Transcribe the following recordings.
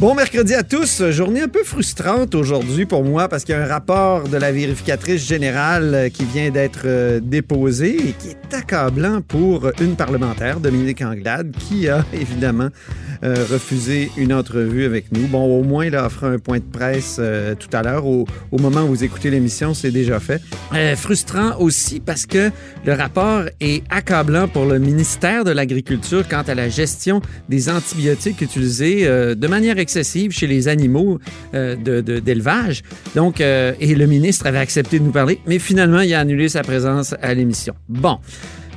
Bon mercredi à tous. Journée un peu frustrante aujourd'hui pour moi parce qu'il y a un rapport de la vérificatrice générale euh, qui vient d'être euh, déposé et qui est accablant pour une parlementaire, Dominique Anglade, qui a évidemment euh, refusé une entrevue avec nous. Bon, au moins, il a offert un point de presse tout à l'heure. Au, moment où vous écoutez l'émission, c'est déjà fait. frustrant aussi parce que le rapport est accablant pour le ministère de l'Agriculture quant à la gestion des antibiotiques utilisés de manière excessive chez les animaux euh, d'élevage. Donc, euh, et le ministre avait accepté de nous parler, mais finalement, il a annulé sa présence à l'émission. Bon.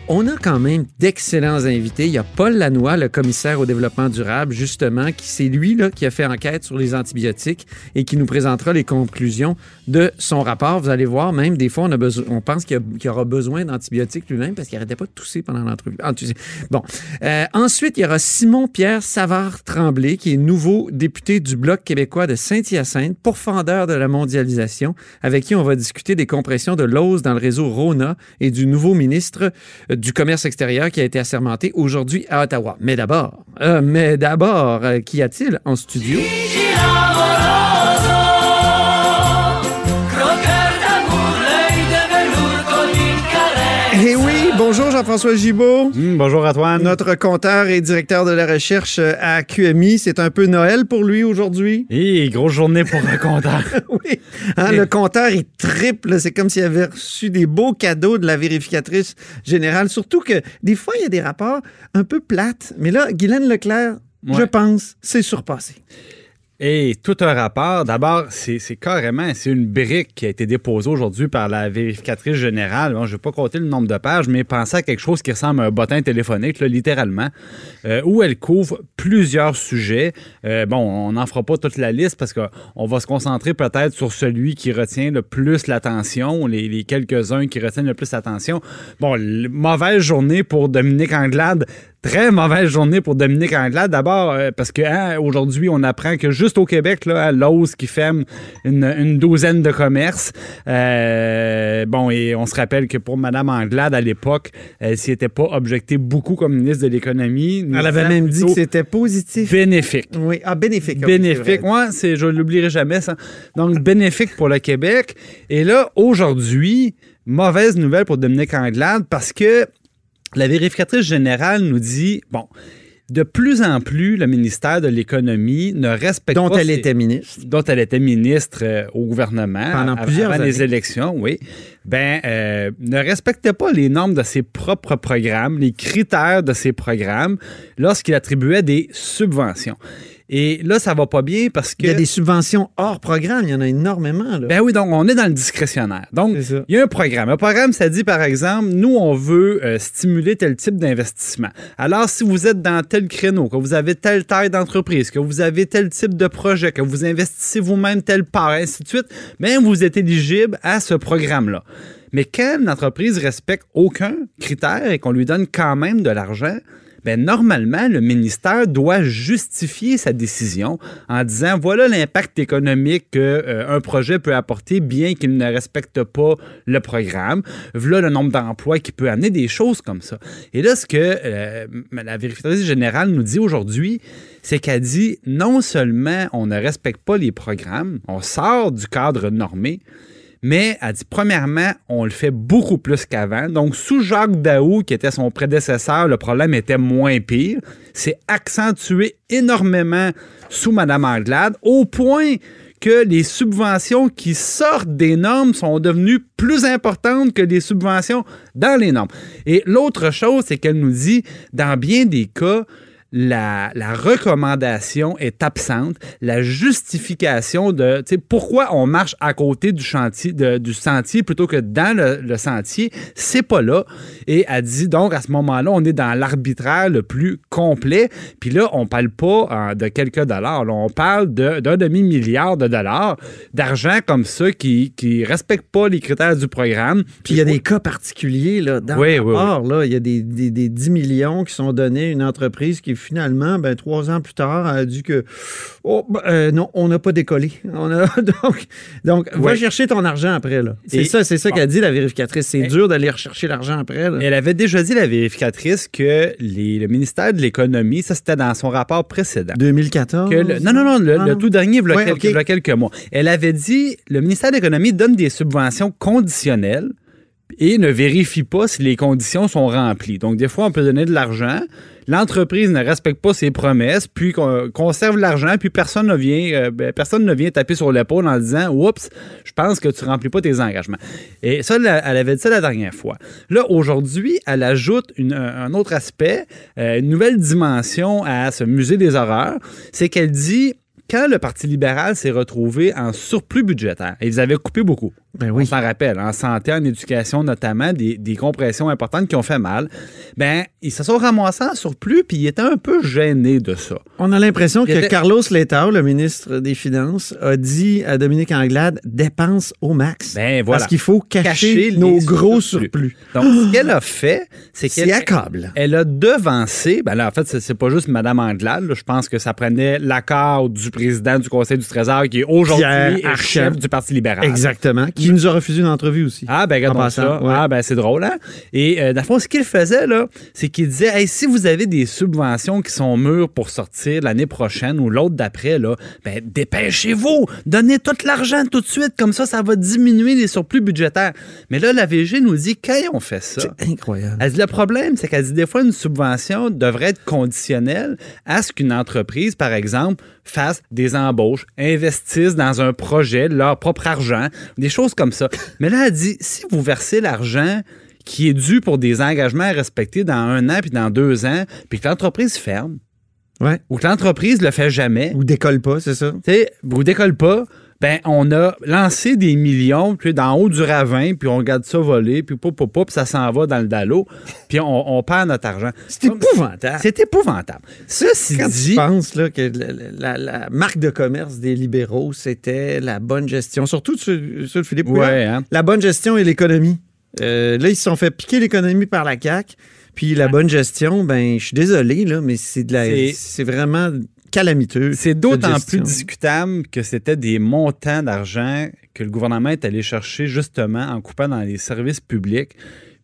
On a quand même d'excellents invités. Il y a Paul Lannoy, le commissaire au développement durable, justement, qui c'est lui là, qui a fait enquête sur les antibiotiques et qui nous présentera les conclusions de son rapport. Vous allez voir, même des fois, on, a besoin, on pense qu'il y, aura besoin d'antibiotiques lui-même parce qu'il n'arrêtait pas de tousser pendant l'entrevue. Ah, bon. Euh, ensuite, il y aura Simon-Pierre Savard-Tremblay, qui est nouveau député du Bloc québécois de Saint-Hyacinthe, pourfendeur de la mondialisation, avec qui on va discuter des compressions de l'ose dans le réseau RONA et du nouveau ministre du commerce extérieur qui a été assermenté aujourd'hui à Ottawa. Mais d'abord, euh, mais d'abord, euh, qu'y a-t-il en studio? Jean-François Gibault. Hmm, bonjour Antoine. Notre compteur et directeur de la recherche à QMI. C'est un peu Noël pour lui aujourd'hui. Et grosse journée pour le compteur. oui. Hein, le compteur est triple. C'est comme s'il avait reçu des beaux cadeaux de la vérificatrice générale. Surtout que des fois, il y a des rapports un peu plates. Mais là, Guylaine Leclerc, je pense, c'est surpassé. Et tout un rapport. D'abord, c'est carrément, c'est une brique qui a été déposée aujourd'hui par la vérificatrice générale. je ne vais pas compter le nombre de pages, mais pensez à quelque chose qui ressemble à un bottin téléphonique, littéralement, euh, où elle couvre plusieurs sujets. Euh, bon, on n'en fera pas toute la liste parce qu'on va se concentrer peut-être sur celui qui retient le plus l'attention, les, les quelques-uns qui retiennent le plus l'attention. Bon, mauvaise journée pour Dominique Anglade Très mauvaise journée pour Dominique Anglade. D'abord, euh, parce que hein, aujourd'hui, on apprend que juste au Québec, là, l'ose qui ferme une, douzaine de commerces. Euh, bon, et on se rappelle que pour Mme Anglade, à l'époque, elle s'y était pas objectée beaucoup comme ministre de l'Économie. Elle avait même dit que c'était positif. Bénéfique. Oui, ah, bénéfique. bénéfique. Moi, c'est, je l'oublierai jamais, ça. Donc, bénéfique pour le Québec. Et là, aujourd'hui, mauvaise nouvelle pour Dominique Anglade parce que la vérificatrice générale nous dit, bon, de plus en plus, le ministère de l'Économie ne respecte dont elle était ministre. Dont elle était ministre euh, au gouvernement. Pendant plusieurs avant années. les élections, oui. Ben, euh, ne respectait pas les normes de ses propres programmes, les critères de ses programmes lorsqu'il attribuait des subventions. Et là, ça va pas bien parce que. Il y a des subventions hors programme, il y en a énormément. Là. Ben oui, donc on est dans le discrétionnaire. Donc, il y a un programme. Un programme, ça dit par exemple, nous, on veut euh, stimuler tel type d'investissement. Alors, si vous êtes dans tel créneau, que vous avez telle taille d'entreprise, que vous avez tel type de projet, que vous investissez vous-même telle part, ainsi de suite, bien, vous êtes éligible à ce programme-là. Mais quand une entreprise respecte aucun critère et qu'on lui donne quand même de l'argent, ben normalement, le ministère doit justifier sa décision en disant voilà l'impact économique qu'un euh, projet peut apporter bien qu'il ne respecte pas le programme, voilà le nombre d'emplois qui peut amener des choses comme ça. Et là, ce que euh, la vérificatrice générale nous dit aujourd'hui, c'est qu'elle dit non seulement on ne respecte pas les programmes, on sort du cadre normé, mais elle dit, premièrement, on le fait beaucoup plus qu'avant. Donc, sous Jacques Daou, qui était son prédécesseur, le problème était moins pire. C'est accentué énormément sous Mme Anglade, au point que les subventions qui sortent des normes sont devenues plus importantes que les subventions dans les normes. Et l'autre chose, c'est qu'elle nous dit, dans bien des cas, la, recommandation est absente, la justification de pourquoi on marche à côté du chantier, du sentier plutôt que dans le, sentier, c'est pas là. Et elle dit donc, à ce moment-là, on est dans l'arbitraire le plus complet. Puis là, on parle pas euh, de quelques dollars. on parle d'un demi-milliard de dollars d'argent comme ça qui ne respecte pas les critères du programme. Puis il y a des cas particuliers là, dans le rapport. Là, il y a des, des, 10 millions qui sont donnés à une entreprise qui finalement, ben, trois ans plus tard, a dit que oh, ben, euh, non, on n'a pas décollé. On a, donc, donc va chercher ton argent après. C'est ça, c'est ça qu'a dit la vérificatrice. C'est dur d'aller rechercher l'argent après. Elle avait déjà dit, la vérificatrice, que le ministère de l'Économie, ça c'était dans son rapport précédent. 2014? non, non, non, le, ah. tout dernier, il y, a quelques, mois. Elle avait dit, le ministère de l'Économie donne des subventions conditionnelles et ne vérifie pas si les conditions sont remplies. Donc, des fois, on peut donner de l'argent, l'entreprise ne respecte pas ses promesses, puis conserve l'argent, puis personne ne vient, euh, ben, personne ne vient taper sur l'épaule en disant Oups, je pense que tu remplis pas tes engagements. Et ça, elle avait dit ça la dernière fois. Là, aujourd'hui, elle ajoute un autre aspect, euh, une nouvelle dimension à ce musée des horreurs, c'est qu'elle dit quand le Parti libéral s'est retrouvé en surplus budgétaire, et ils avaient coupé beaucoup, ben oui. on s'en rappelle, en santé, en éducation notamment, des, des, compressions importantes qui ont fait mal, ben ils se sont ramassés en surplus, puis ils étaient un peu gênés de ça. On a l'impression que Carlos Letao, le ministre des Finances, a dit à Dominique Anglade, dépense au max. Ben voilà. Parce qu'il faut cacher, nos gros surplus. Donc, ce qu'elle a fait, c'est qu'elle accable. Elle a devancé, ben là, en fait, c'est pas juste Mme Anglade, je pense que ça prenait l'accord du président du Conseil du Trésor, qui est aujourd'hui chef du Parti libéral. Exactement. Qui nous a refusé une entrevue aussi. Ah, ben, regarde ça. Ah, ben, c'est drôle, hein? Et, euh, dans le fond, ce qu'il faisait, là, c'est qu'il disait, hey, si vous avez des subventions qui sont mûres pour sortir l'année prochaine ou l'autre d'après, là, ben, dépêchez-vous. Donnez tout l'argent tout de suite. Comme ça, ça va diminuer les surplus budgétaires. Mais là, la VG nous dit, quand on fait ça? C'est incroyable. Elle dit, le problème, c'est qu'elle dit, des fois, une subvention devrait être conditionnelle à ce qu'une entreprise, par exemple, fasse des embauches, investissent dans un projet, leur propre argent, des choses comme ça. Mais là, elle dit, si vous versez l'argent qui est dû pour des engagements à respecter dans un an puis dans deux ans, puis que l'entreprise ferme, ouais. ou que l'entreprise le fait jamais. Ou décolle pas, c'est ça? Ou décolle pas ben on a lancé des millions, puis d'en haut du ravin, puis on regarde ça voler, puis pop, pop, pop, ça s'en va dans le dallo, puis on, perd notre argent. C'est épouvantable. C'est épouvantable. Ceci Quand dit... tu penses là, que la, marque de commerce des libéraux, c'était la bonne gestion, surtout sur, sur Philippe ouais, hein? la bonne gestion et l'économie. Euh, là, ils se sont fait piquer l'économie par la CAQ. Puis la bonne gestion, ben, je suis désolé, là, mais c'est de la, c'est vraiment calamiteux. C'est d'autant plus discutable que c'était des montants d'argent que le gouvernement est allé chercher justement en coupant dans les services publics.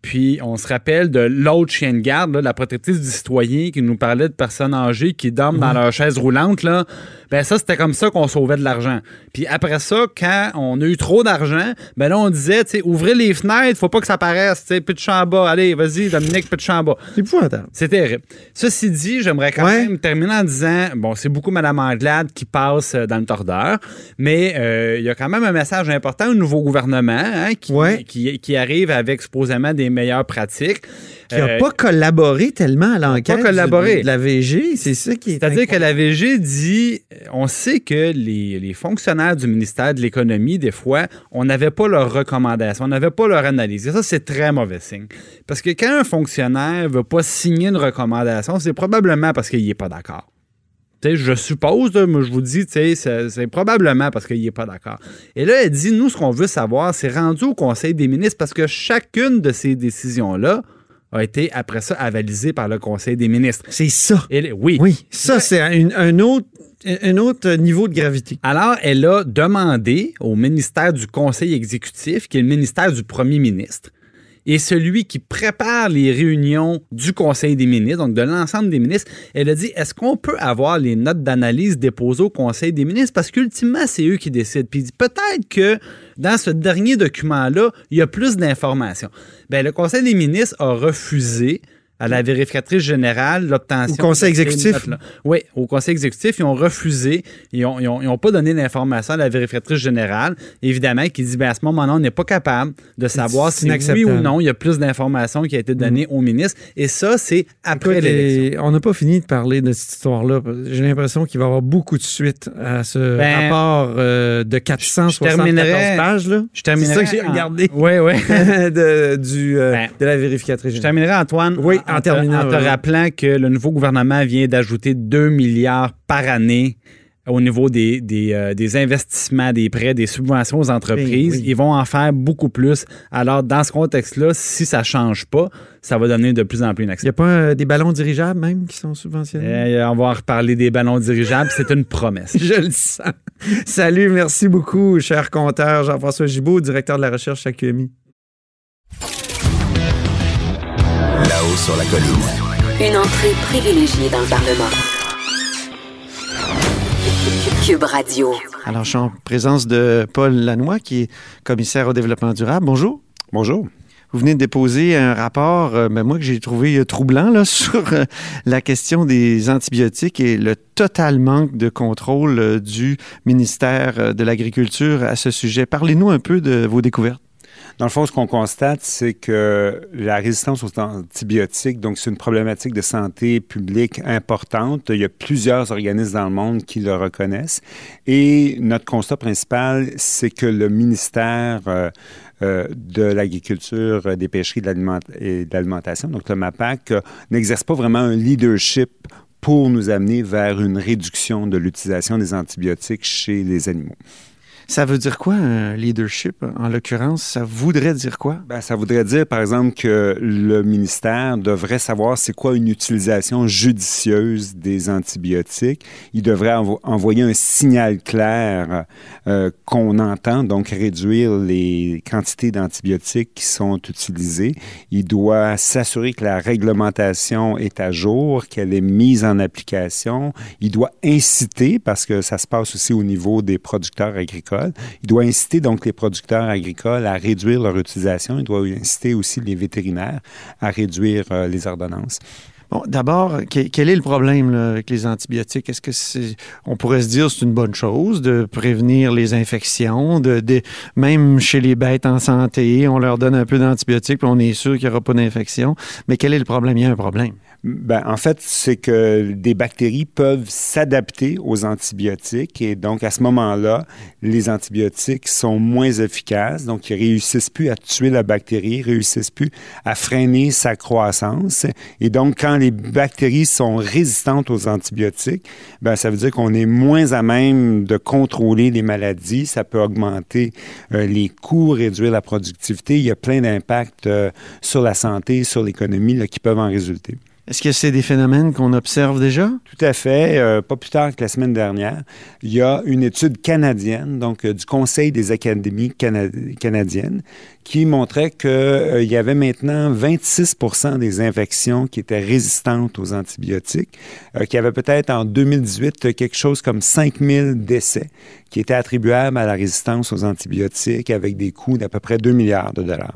Puis on se rappelle de l'autre chien de garde, la protectrice du citoyen, qui nous parlait de personnes âgées qui dorment dans leur chaise roulante. Là. Ben ça, c'était comme ça qu'on sauvait de l'argent. Puis après ça, quand on a eu trop d'argent, ben là, on disait, tu sais, ouvrez les fenêtres, faut pas que ça paraisse, tu sais, pitch en bas. Allez, vas-y, Dominique, pitch en bas. C'est épouvantable. C'est terrible. Ceci dit, j'aimerais quand même terminer en disant, bon, c'est beaucoup Mme Anglade qui passe euh, dans le tordeur, mais euh, il y a quand même un message important au nouveau gouvernement hein, qui, qui, qui arrive avec supposément des meilleures pratiques qui n'a euh, pas collaboré tellement à l'enquête de, la VG. C'est ça qui est. C'est-à-dire que la VG dit on sait que les, fonctionnaires du ministère de l'Économie, des fois, on n'avait pas leurs recommandations, on n'avait pas leur analyse. Et ça, c'est très mauvais signe. Parce que quand un fonctionnaire ne veut pas signer une recommandation, c'est probablement parce qu'il n'est pas d'accord. Je suppose, mais je vous dis, c'est probablement parce qu'il n'est pas d'accord. Et là, elle dit, nous, ce qu'on veut savoir, c'est rendu au Conseil des ministres parce que chacune de ces décisions-là a été après ça avalisé par le Conseil des ministres. C'est ça. oui. Oui, ça, c'est un, autre, un autre niveau de gravité. Alors, elle a demandé au ministère du Conseil exécutif, qui est le ministère du Premier ministre, et celui qui prépare les réunions du Conseil des ministres, donc de l'ensemble des ministres, elle a dit est-ce qu'on peut avoir les notes d'analyse déposées au Conseil des ministres? Parce qu'ultimement, c'est eux qui décident. Puis peut-être que dans ce dernier document-là, il y a plus d'informations. Bien, le Conseil des ministres a refusé à la vérificatrice générale l'obtention. Au conseil exécutif? Oui, au conseil exécutif, ils ont refusé. Ils n'ont pas donné l'information à la vérificatrice générale, évidemment, qui dit ben, à ce moment-là, on n'est pas capable de savoir si oui ou non il y a plus d'informations qui a été données mm. au ministre. Et ça, c'est après l'élection. On n'a pas fini de parler de cette histoire-là. J'ai l'impression qu'il va y avoir beaucoup de suites à ce ben, rapport euh, de 474 pages. Là. Je terminerai. C'est ça que j'ai regardé. Oui, oui. de, du, euh, ben, de la vérificatrice générale. Je terminerai, Antoine, oui, en, terminant, en te rappelant que le nouveau gouvernement vient d'ajouter 2 milliards par année au niveau des, euh, des, investissements, des prêts, des subventions aux entreprises. Ils vont en faire beaucoup plus. Alors, dans ce contexte-là, si ça ne change pas, ça va donner de plus en plus une Il n'y a pas euh, des ballons dirigeables même qui sont subventionnés? Eh, on va reparler des ballons dirigeables. C'est une promesse. Je le sens. Salut, merci beaucoup, cher compteur Jean-François Gibault, directeur de la recherche à QMI. Là-haut sur la colline. Une entrée privilégiée dans le Parlement. Cube Radio. Alors, je suis en présence de Paul Lannoy, qui est commissaire au développement durable. Bonjour. Bonjour. Vous venez de déposer un rapport, euh, ben, moi, que j'ai trouvé euh, troublant là, sur euh, la question des antibiotiques et le total manque de contrôle du ministère de l'Agriculture à ce sujet. Parlez-nous un peu de vos découvertes. Dans le fond, ce qu'on constate, c'est que la résistance aux antibiotiques, donc c'est une problématique de santé publique importante. Il y a plusieurs organismes dans le monde qui le reconnaissent. Et notre constat principal, c'est que le ministère euh, euh, de l'agriculture, des pêcheries et de l'alimentation, donc le MAPAC, euh, n'exerce pas vraiment un leadership pour nous amener vers une réduction de l'utilisation des antibiotiques chez les animaux. Ça veut dire quoi, un leadership, en l'occurrence? Ça voudrait dire quoi? Ben, ça voudrait dire, par exemple, que le ministère devrait savoir c'est quoi une utilisation judicieuse des antibiotiques. Il devrait envoyer un signal clair euh, qu'on entend, donc réduire les quantités d'antibiotiques qui sont utilisées. Il doit s'assurer que la réglementation est à jour, qu'elle est mise en application. Il doit inciter, parce que ça se passe aussi au niveau des producteurs agricoles, il doit inciter donc les producteurs agricoles à réduire leur utilisation. Il doit inciter aussi les vétérinaires à réduire euh, les ordonnances. Bon, d'abord, quel est le problème avec les antibiotiques? Est-ce que on pourrait se dire c'est une bonne chose de prévenir les infections, même chez les bêtes en santé, on leur donne un peu d'antibiotiques puis on est sûr qu'il n'y aura pas d'infection. Mais quel est le problème? Il y a un problème. Ben, en fait, c'est que des bactéries peuvent s'adapter aux antibiotiques et donc à ce moment-là, les antibiotiques sont moins efficaces, donc ils réussissent plus à tuer la bactérie, ils réussissent plus à freiner sa croissance. Et donc, quand les bactéries sont résistantes aux antibiotiques, ben, ça veut dire qu'on est moins à même de contrôler les maladies. Ça peut augmenter euh, les coûts, réduire la productivité. Il y a plein d'impacts euh, sur la santé, sur l'économie qui peuvent en résulter. Est-ce que c'est des phénomènes qu'on observe déjà? Tout à fait. Euh, pas plus tard que la semaine dernière, il y a une étude canadienne, donc euh, du Conseil des académies canadiennes, qui montrait qu'il euh, y avait maintenant 26% des infections qui étaient résistantes aux antibiotiques, qu'il y avait peut-être en 2018 quelque chose comme 5000 décès qui étaient attribuables à la résistance aux antibiotiques avec des coûts d'à peu près 2 milliards de dollars.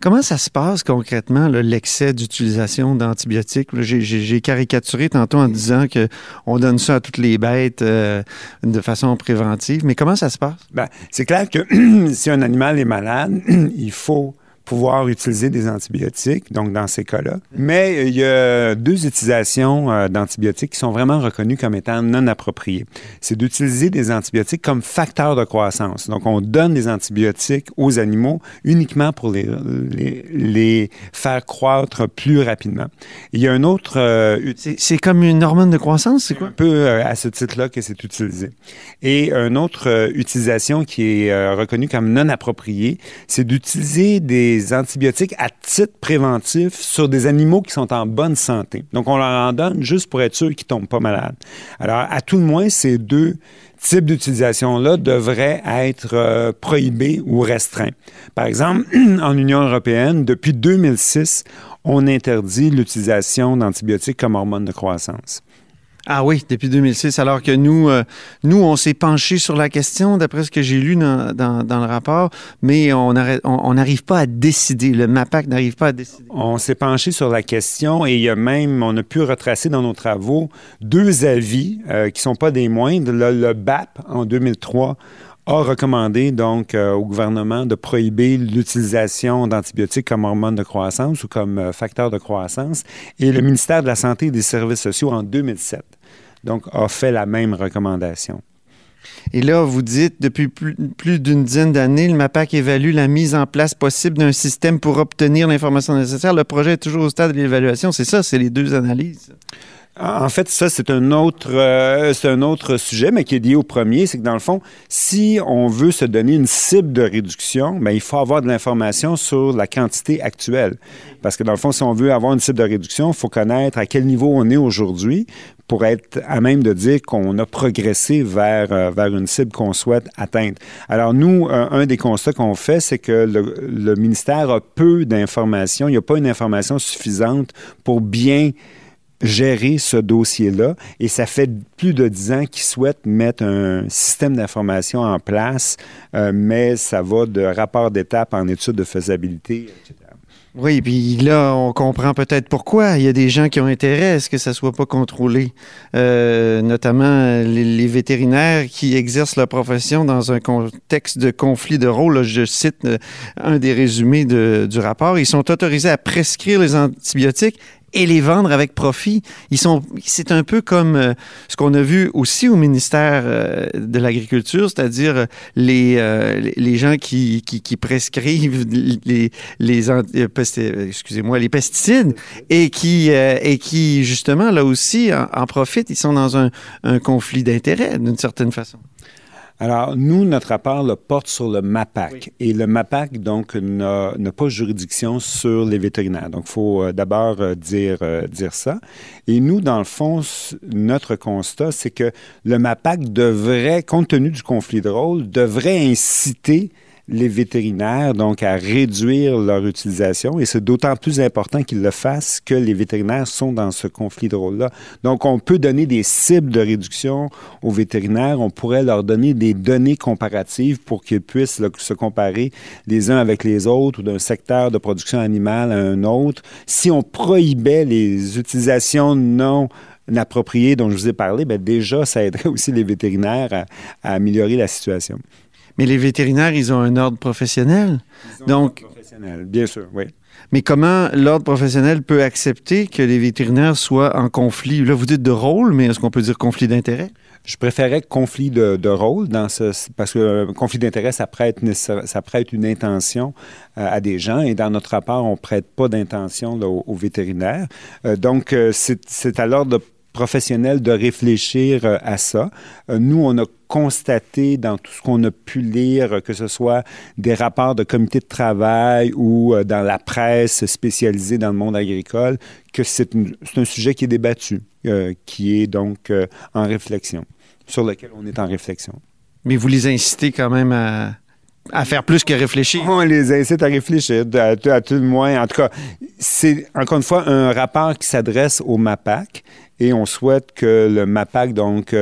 Comment ça se passe concrètement, l'excès d'utilisation d'antibiotiques? J'ai caricaturé tantôt en disant qu'on donne ça à toutes les bêtes euh, de façon préventive, mais comment ça se passe? Ben, c'est clair que si un animal est malade, il faut pouvoir utiliser des antibiotiques, donc dans ces cas-là. Mais euh, il y a deux utilisations euh, d'antibiotiques qui sont vraiment reconnues comme étant non appropriées. C'est d'utiliser des antibiotiques comme facteur de croissance. Donc, on donne des antibiotiques aux animaux uniquement pour les, les, faire croître plus rapidement. Il y a un autre... Euh, c'est comme une hormone de croissance, c'est quoi? Un peu à ce titre-là que c'est utilisé. Et une autre utilisation qui est reconnue comme non appropriée, c'est d'utiliser des antibiotiques à titre préventif sur des animaux qui sont en bonne santé. Donc, on leur en donne juste pour être sûr qu'ils ne tombent pas malades. Alors, à tout le moins, ces deux types d'utilisation-là devraient être euh, prohibés ou restreints. Par exemple, en Union européenne, depuis 2006, on interdit l'utilisation d'antibiotiques comme hormone de croissance. Ah oui, depuis 2006, alors que nous, euh, nous on s'est penché sur la question, d'après ce que j'ai lu dans, le rapport, mais on n'arrive pas à décider. Le MAPAC n'arrive pas à décider. On s'est penché sur la question et même, on a pu retracer dans nos travaux deux avis euh, qui ne sont pas des moindres. Le, BAP, en 2003, a recommandé donc euh, au gouvernement de prohiber l'utilisation d'antibiotiques comme hormone de croissance ou comme facteur de croissance. Et le ministère de la Santé et des Services sociaux, en 2007, donc, a fait la même recommandation. Et là, vous dites, depuis plus, d'une dizaine d'années, le MAPAC évalue la mise en place possible d'un système pour obtenir l'information nécessaire. Le projet est toujours au stade de l'évaluation. C'est ça, c'est les deux analyses. En fait, ça, c'est un autre, euh, un autre sujet, mais qui est lié au premier. C'est que dans le fond, si on veut se donner une cible de réduction, bien, il faut avoir de l'information sur la quantité actuelle. Parce que dans le fond, si on veut avoir une cible de réduction, il faut connaître à quel niveau on est aujourd'hui pour être à même de dire qu'on a progressé vers, euh, vers une cible qu'on souhaite atteindre. Alors nous, un des constats qu'on fait, c'est que le ministère a peu d'informations. Il n'y a pas une information suffisante pour bien gérer ce dossier-là. Et ça fait plus de dix ans qu'ils souhaitent mettre un système d'information en place, euh, mais ça va de rapport d'étape en étude de faisabilité, etc. Oui, puis là, on comprend peut-être pourquoi. Il y a des gens qui ont intérêt à ce que ça soit pas contrôlé, euh, notamment les, vétérinaires qui exercent leur profession dans un contexte de conflit de rôle. je cite euh, un des résumés du rapport. Ils sont autorisés à prescrire les antibiotiques et les vendre avec profit. Ils sont, c'est un peu comme euh, ce qu'on a vu aussi au ministère euh, de l'Agriculture, c'est-à-dire euh, les, les gens qui, qui, prescrivent les, les excusez-moi, les pesticides et qui, et qui justement là aussi en, profitent. Ils sont dans un, un conflit d'intérêts d'une certaine façon. Alors, nous, notre rapport le porte sur le MAPAC. Et le MAPAC, donc, n'a pas juridiction sur les vétérinaires. Donc, il faut euh, d'abord euh, dire, euh, dire ça. Et nous, dans le fond, notre constat, c'est que le MAPAC devrait, compte tenu du conflit de rôle, devrait inciter les vétérinaires, donc à réduire leur utilisation. Et c'est d'autant plus important qu'ils le fassent que les vétérinaires sont dans ce conflit de rôle-là. Donc, on peut donner des cibles de réduction aux vétérinaires. On pourrait leur donner des données comparatives pour qu'ils puissent se comparer les uns avec les autres ou d'un secteur de production animale à un autre. Si on prohibait les utilisations non appropriées dont je vous ai parlé, bien déjà, ça aiderait aussi les vétérinaires à améliorer la situation. Mais les vétérinaires, ils ont un ordre professionnel. Donc, ordre professionnel, bien sûr, oui. Mais comment l'ordre professionnel peut accepter que les vétérinaires soient en conflit? Là, vous dites de rôle, mais est-ce qu'on peut dire conflit d'intérêt? Je préférais conflit de, rôle dans ce, parce que euh, conflit d'intérêt, ça prête, ça prête une intention euh, à des gens et dans notre rapport, on prête pas d'intention aux, vétérinaires. Euh, donc, c'est à l'ordre professionnel de réfléchir à ça. nous, on a constaté dans tout ce qu'on a pu lire, que ce soit des rapports de comités de travail ou euh, dans la presse spécialisée dans le monde agricole, que c'est un sujet qui est débattu, euh, qui est donc euh, en réflexion, sur lequel on est en réflexion. Mais vous les incitez quand même à, à faire plus que réfléchir. On les incite à réfléchir, à, tout le moins. En tout cas, c'est encore une fois un rapport qui s'adresse au MAPAC et on souhaite que le MAPAC, donc,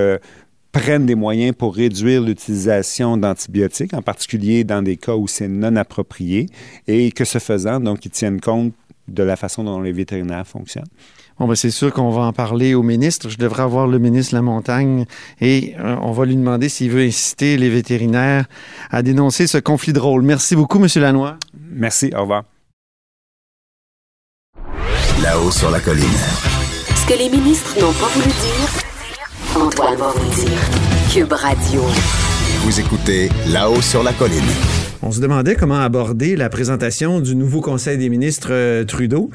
prennent des moyens pour réduire l'utilisation d'antibiotiques, en particulier dans des cas où c'est non approprié, et que ce faisant, donc, ils tiennent compte de la façon dont les vétérinaires fonctionnent. Bon, ben c'est sûr qu'on va en parler au ministre. Je devrais avoir le ministre de la Montagne et euh, on va lui demander s'il veut inciter les vétérinaires à dénoncer ce conflit de rôle. Merci beaucoup, M. Lannoy. Merci. Au revoir. Là-haut sur la colline. Ce que les ministres n'ont pas voulu dire, Antoine va vous dire. Cube Radio. Vous écoutez là-haut sur la colline. On se demandait comment aborder la présentation du nouveau Conseil des ministres euh, Trudeau.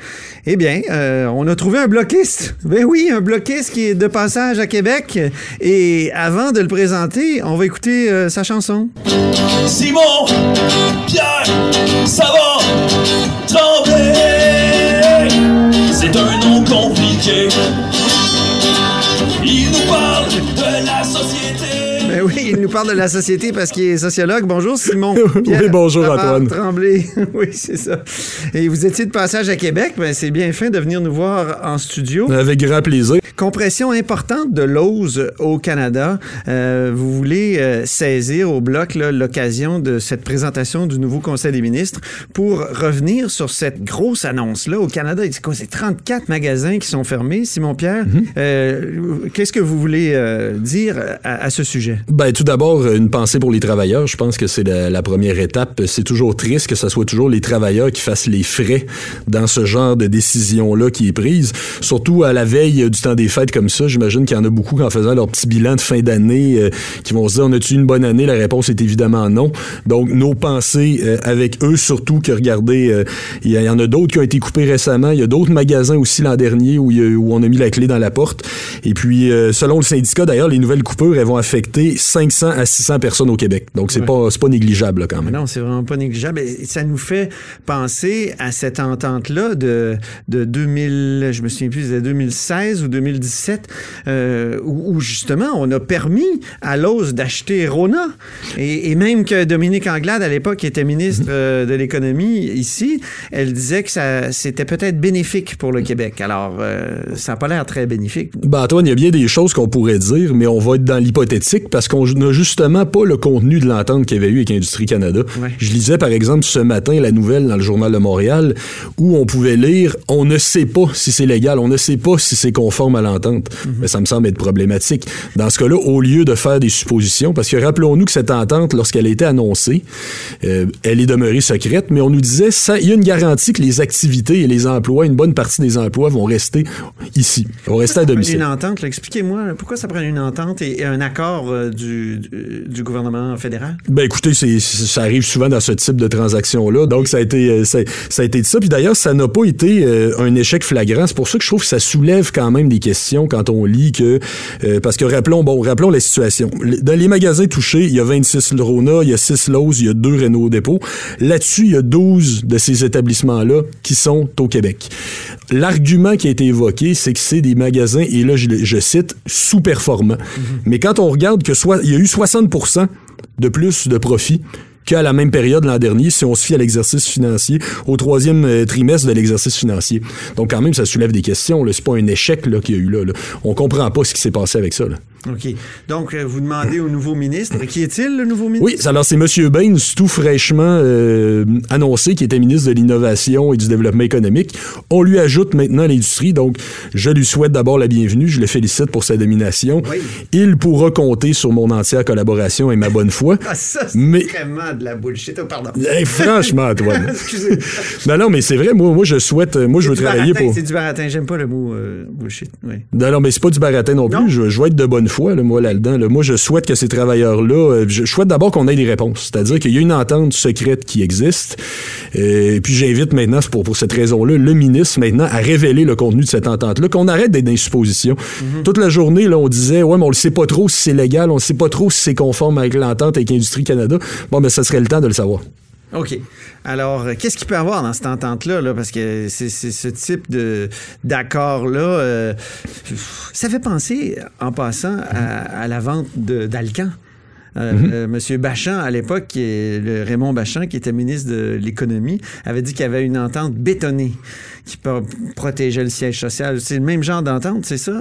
Eh bien, euh, on a trouvé un bloquiste. Ben oui, un bloquiste qui est de passage à Québec. Et avant de le présenter, on va écouter euh, sa chanson. Simon, Pierre, ça va, trembler. C'est un nom compliqué. Oui, il nous parle de la société parce qu'il est sociologue. Bonjour, Simon. oui, bonjour, Antoine. Tremblay. oui, c'est ça. Et vous étiez de passage à Québec, mais c'est bien fin de venir nous voir en studio. Avec grand plaisir. Compression importante de l'ose au Canada. Euh, vous voulez euh, saisir au bloc l'occasion de cette présentation du nouveau Conseil des ministres pour revenir sur cette grosse annonce-là. Au Canada, c'est 34 magasins qui sont fermés, Simon-Pierre. Mhm. Euh, Qu'est-ce que vous voulez euh, dire à, à, ce sujet? Ben, tout d'abord, une pensée pour les travailleurs. Je pense que c'est la, première étape. C'est toujours triste que ce soit toujours les travailleurs qui fassent les frais dans ce genre de décision-là qui est prise. Surtout à la veille du temps des fêtes comme ça. J'imagine qu'il y en a beaucoup qui, en faisant leur petit bilan de fin d'année, euh, qui vont se dire, on a-tu une bonne année? La réponse est évidemment non. Donc, nos pensées euh, avec eux, surtout que, regardez, euh, il y, y, en a d'autres qui ont été coupés récemment. Il y a d'autres magasins aussi l'an dernier où, où, on a mis la clé dans la porte. Et puis, selon le syndicat, d'ailleurs, les nouvelles coupures, elles vont affecter 500 à 600 personnes au Québec. Donc, c'est ouais. pas, pas négligeable, là, quand même. Non, c'est vraiment pas négligeable. Et ça nous fait penser à cette entente-là de, de 2000, je me souviens plus, de 2016 ou 2017, euh, où, où, justement, on a permis à l'OS d'acheter Rona. Et, et, même que Dominique Anglade, à l'époque, qui était ministre euh, de l'économie ici, elle disait que ça, c'était peut-être bénéfique pour le Québec. Alors, euh, ça n'a pas l'air très bénéfique. Ben, Antoine, il y a bien des choses qu'on pourrait dire, mais on va être dans l'hypothétique parce qu'on n'a justement pas le contenu de l'entente qu'il y avait eu avec Industrie Canada. Ouais. Je lisais, par exemple, ce matin la nouvelle dans le Journal de Montréal où on pouvait lire on ne sait pas si c'est légal, on ne sait pas si c'est conforme à l'entente. Mm -hmm. Mais ça me semble être problématique. Dans ce cas-là, au lieu de faire des suppositions, parce que rappelons-nous que cette entente, lorsqu'elle a été annoncée, euh, elle est demeurée secrète, mais on nous disait il y a une garantie que les activités et les emplois, une bonne partie des emplois vont rester ici, vont rester à domicile. Une entente, expliquez-moi, pourquoi ça prend une entente et, et un accord euh, du, du, du, gouvernement fédéral? Ben écoutez, ça arrive souvent dans ce type de transaction-là, donc ça a été, ça, ça a été de ça. Puis d'ailleurs, ça n'a pas été euh, un échec flagrant. C'est pour ça que je trouve que ça soulève quand même des questions quand on lit que, euh, parce que rappelons, bon, rappelons la situation. Dans les magasins touchés, il y a 26 Rona, il y a 6 Lowe's, il y a 2 Renault Dépôt. Là-dessus, il y a 12 de ces établissements-là qui sont au Québec. L'argument qui a été évoqué, c'est que c'est des magasins, et là, je, je cite, sous-performants. Mm -hmm. Mais quand on regarde que soit, il y a eu 60% de plus de profit qu'à la même période l'an dernier, si on se fie à l'exercice financier, au troisième euh, trimestre de l'exercice financier. Donc, quand même, ça soulève des questions. C'est pas un échec qu'il y a eu là. On comprend pas ce qui s'est passé avec ça. OK. Donc, euh, vous demandez au nouveau ministre. Qui est-il, le nouveau ministre? Oui, alors c'est M. Baines, tout fraîchement euh, annoncé, qui était ministre de l'Innovation et du Développement économique. On lui ajoute maintenant l'industrie. Donc, je lui souhaite d'abord la bienvenue. Je le félicite pour sa domination. Oui. Il pourra compter sur mon entière collaboration et ma bonne foi. ah, ça, c'est mais... vraiment de la bullshit. Oh, pardon. Hey, franchement, Antoine. Excusez. Non, non, mais c'est vrai. Moi, moi, je souhaite. Moi, je veux travailler baratin, pour. C'est du baratin. J'aime pas le mot euh, bullshit. Oui. Non, non, mais c'est pas du baratin non plus. Non. Je, je veux être de bonne foi, là, moi, là-dedans. Là. Moi, je souhaite que ces travailleurs-là. euh, Je souhaite d'abord qu'on ait des réponses. C'est-à-dire qu'il y a une entente secrète qui existe. Euh, et puis, j'invite maintenant, pour, pour cette raison-là, le ministre maintenant à révéler le contenu de cette entente-là, qu'on arrête d'être dans les suppositions. Mm -hmm. Toute la journée, là, on disait, ouais, mais on ne sait pas trop si c'est légal, on ne sait pas trop si c'est conforme avec l'entente avec Industrie Canada. Bon, mais ça serait le temps de le savoir. OK. Alors, euh, qu'est-ce qu'il peut y avoir dans cette entente-là? Là? Parce que c'est ce type d'accord-là. Euh, ça fait penser, en passant, à, à la vente d'Alcan. Euh, mm -hmm. euh, Monsieur Bachand, à l'époque, le Raymond Bachand, qui était ministre de l'Économie, avait dit qu'il y avait une entente bétonnée qui protégeait le siège social. C'est le même genre d'entente, c'est ça?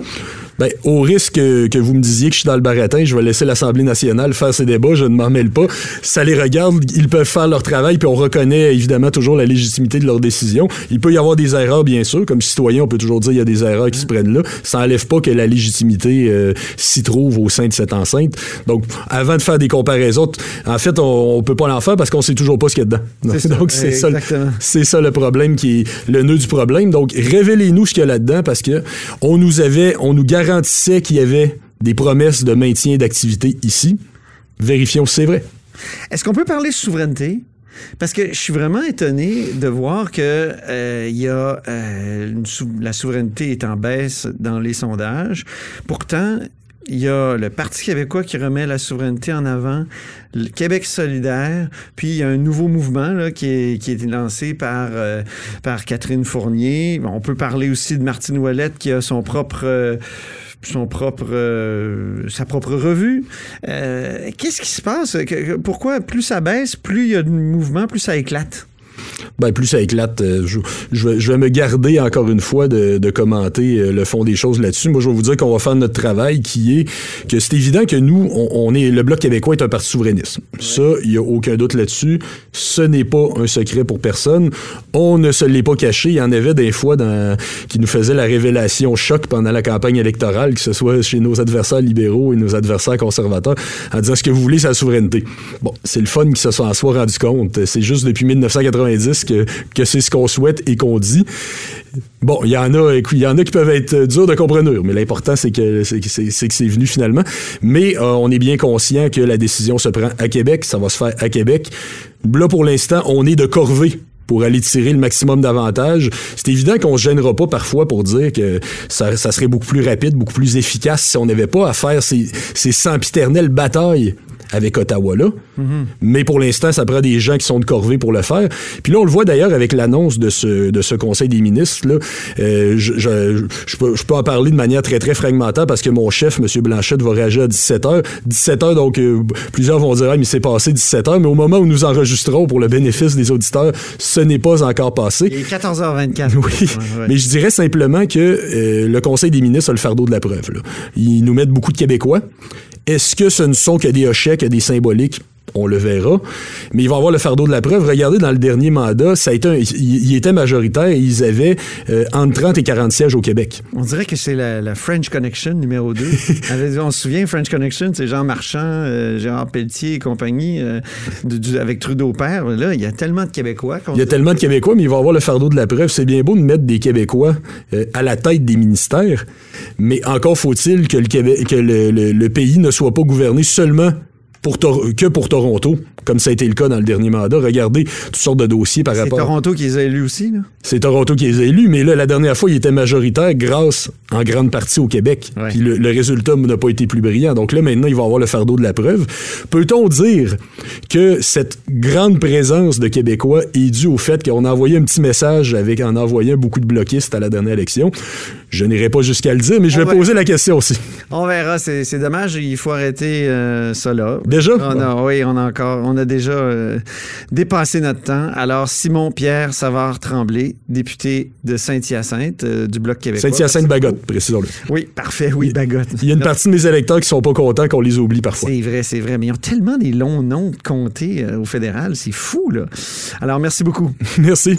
Bien, au risque que, que, vous me disiez que je suis dans le baratin, je vais laisser l'Assemblée nationale faire ses débats, je ne m'en mêle pas. Ça les regarde, ils peuvent faire leur travail, puis on reconnaît évidemment toujours la légitimité de leurs décisions. Il peut y avoir des erreurs, bien sûr. Comme citoyen, on peut toujours dire qu'il y a des erreurs qui se prennent là. Ça n'enlève pas que la légitimité euh, s'y trouve au sein de cette enceinte. Donc, avant de faire des comparaisons, en fait, on ne peut pas l'en faire parce qu'on ne sait toujours pas ce qu'il y a dedans. Donc, c'est ça, ça le problème qui est le nœud du Donc, révélez-nous ce qu'il y a là-dedans parce que on nous avait, on nous garantissait qu'il y avait des promesses de maintien d'activité ici. Vérifions si c'est vrai. Est-ce qu'on peut parler de souveraineté? Parce que je suis vraiment étonné de voir que euh, y a euh, la souveraineté est en baisse dans les sondages. Pourtant, il y a le Parti québécois qui remet la souveraineté en avant, le Québec solidaire, puis il y a un nouveau mouvement là, qui, est, qui est lancé par, euh, par Catherine Fournier. On peut parler aussi de Martine Ouellette qui a son propre... Euh, son propre, euh, sa propre revue. Euh, Qu'est-ce qui se passe? Pourquoi plus ça baisse, plus il y a de mouvement, plus ça éclate? Ben, plus ça éclate. euh, je, je vais, je vais me garder encore une fois de, de commenter euh, le fond des choses là-dessus. Moi, je vais vous dire qu'on va faire notre travail qui est que c'est évident que nous, on, on est le Bloc québécois est un parti souverainiste. Ça, il n'y a aucun doute là-dessus. Ce n'est pas un secret pour personne. On ne se l'est pas caché. Il y en avait des fois dans, qui nous faisaient la révélation choc pendant la campagne électorale, que ce soit chez nos adversaires libéraux et nos adversaires conservateurs, en disant ce que vous voulez, c'est la souveraineté. Bon, c'est le fun qu'ils se sont en soi rendu compte. C'est juste depuis 1990 que, c'est ce qu'on souhaite et qu'on dit. Bon, il y en a, il y en a qui peuvent être durs de compreneur, mais l'important c'est que c'est, que c'est venu finalement. Mais euh, on est bien conscient que la décision se prend à Québec, ça va se faire à Québec. Là pour l'instant, on est de corvée pour aller tirer le maximum d'avantages. C'est évident qu'on se gênera pas parfois pour dire que ça, ça serait beaucoup plus rapide, beaucoup plus efficace si on n'avait pas à faire ces, ces sempiternelles batailles avec Ottawa là. Mais pour l'instant, ça prend des gens qui sont de corvée pour le faire. Puis là, on le voit d'ailleurs avec l'annonce de ce, de ce Conseil des ministres. Là. Euh, je, je, je peux, je peux en parler de manière très, très fragmentaire parce que mon chef, M. Blanchette, va réagir à 17h. 17h, donc euh, plusieurs vont dire, ah, mais c'est passé 17h. Mais au moment où nous enregistrons pour le bénéfice des auditeurs, ce n'est pas encore passé. Il est 14h24. Oui, Ouais, ouais. mais je dirais simplement que euh, le Conseil des ministres a le fardeau de la preuve. là. Ils nous mettent beaucoup de Québécois. Est-ce que ce ne sont que des hochets, que des symboliques? On le verra. Mais ils vont avoir le fardeau de la preuve. Regardez, dans le dernier mandat, ça a été un- il, il était majoritaire et ils avaient euh, entre 30 et 40 sièges au Québec. On dirait que c'est la, la French Connection numéro 2. on se souvient, French Connection, c'est Jean Marchand, euh, Gérard Pelletier et compagnie, euh, du- avec Trudeau père. Là, il y a tellement de Québécois. Il y a dit- tellement de Québécois, mais ils vont avoir le fardeau de la preuve. C'est bien beau de mettre des Québécois à la tête des ministères, mais encore faut-il que, le, Québec, que le, le- le pays ne soit pas gouverné seulement pour que pour Toronto, comme ça a été le cas dans le dernier mandat. Regardez toutes sortes de dossiers par C'est rapport. Toronto qui les a élus aussi. Là? C'est Toronto qui les a élus, mais là, la dernière fois, il était majoritaire grâce en grande partie au Québec. Ouais. Puis le, le résultat n'a pas été plus brillant. Donc là, maintenant, il va avoir le fardeau de la preuve. Peut-on dire que cette grande présence de Québécois est due au fait qu'on a envoyé un petit message avec, en envoyant beaucoup de bloquistes à la dernière élection? Je n'irai pas jusqu'à le dire, mais je vais va- poser la question aussi. On verra, c'est dommage, il faut arrêter euh, ça là. Déjà? On a, oui, on a encore, on a déjà euh, dépassé notre temps. Alors, Simon Pierre Savard Tremblay, député de Saint-Hyacinthe euh, du Bloc québécois. Saint-Hyacinthe-Bagotte, précisons-le. Oui, parfait, oui, Bagotte. Il y a une partie de mes électeurs qui sont pas contents qu'on les oublie parfois. C'est vrai, c'est vrai. Mais ils ont tellement des longs noms de comtés euh, au fédéral, c'est fou, là. Alors, merci beaucoup. Merci.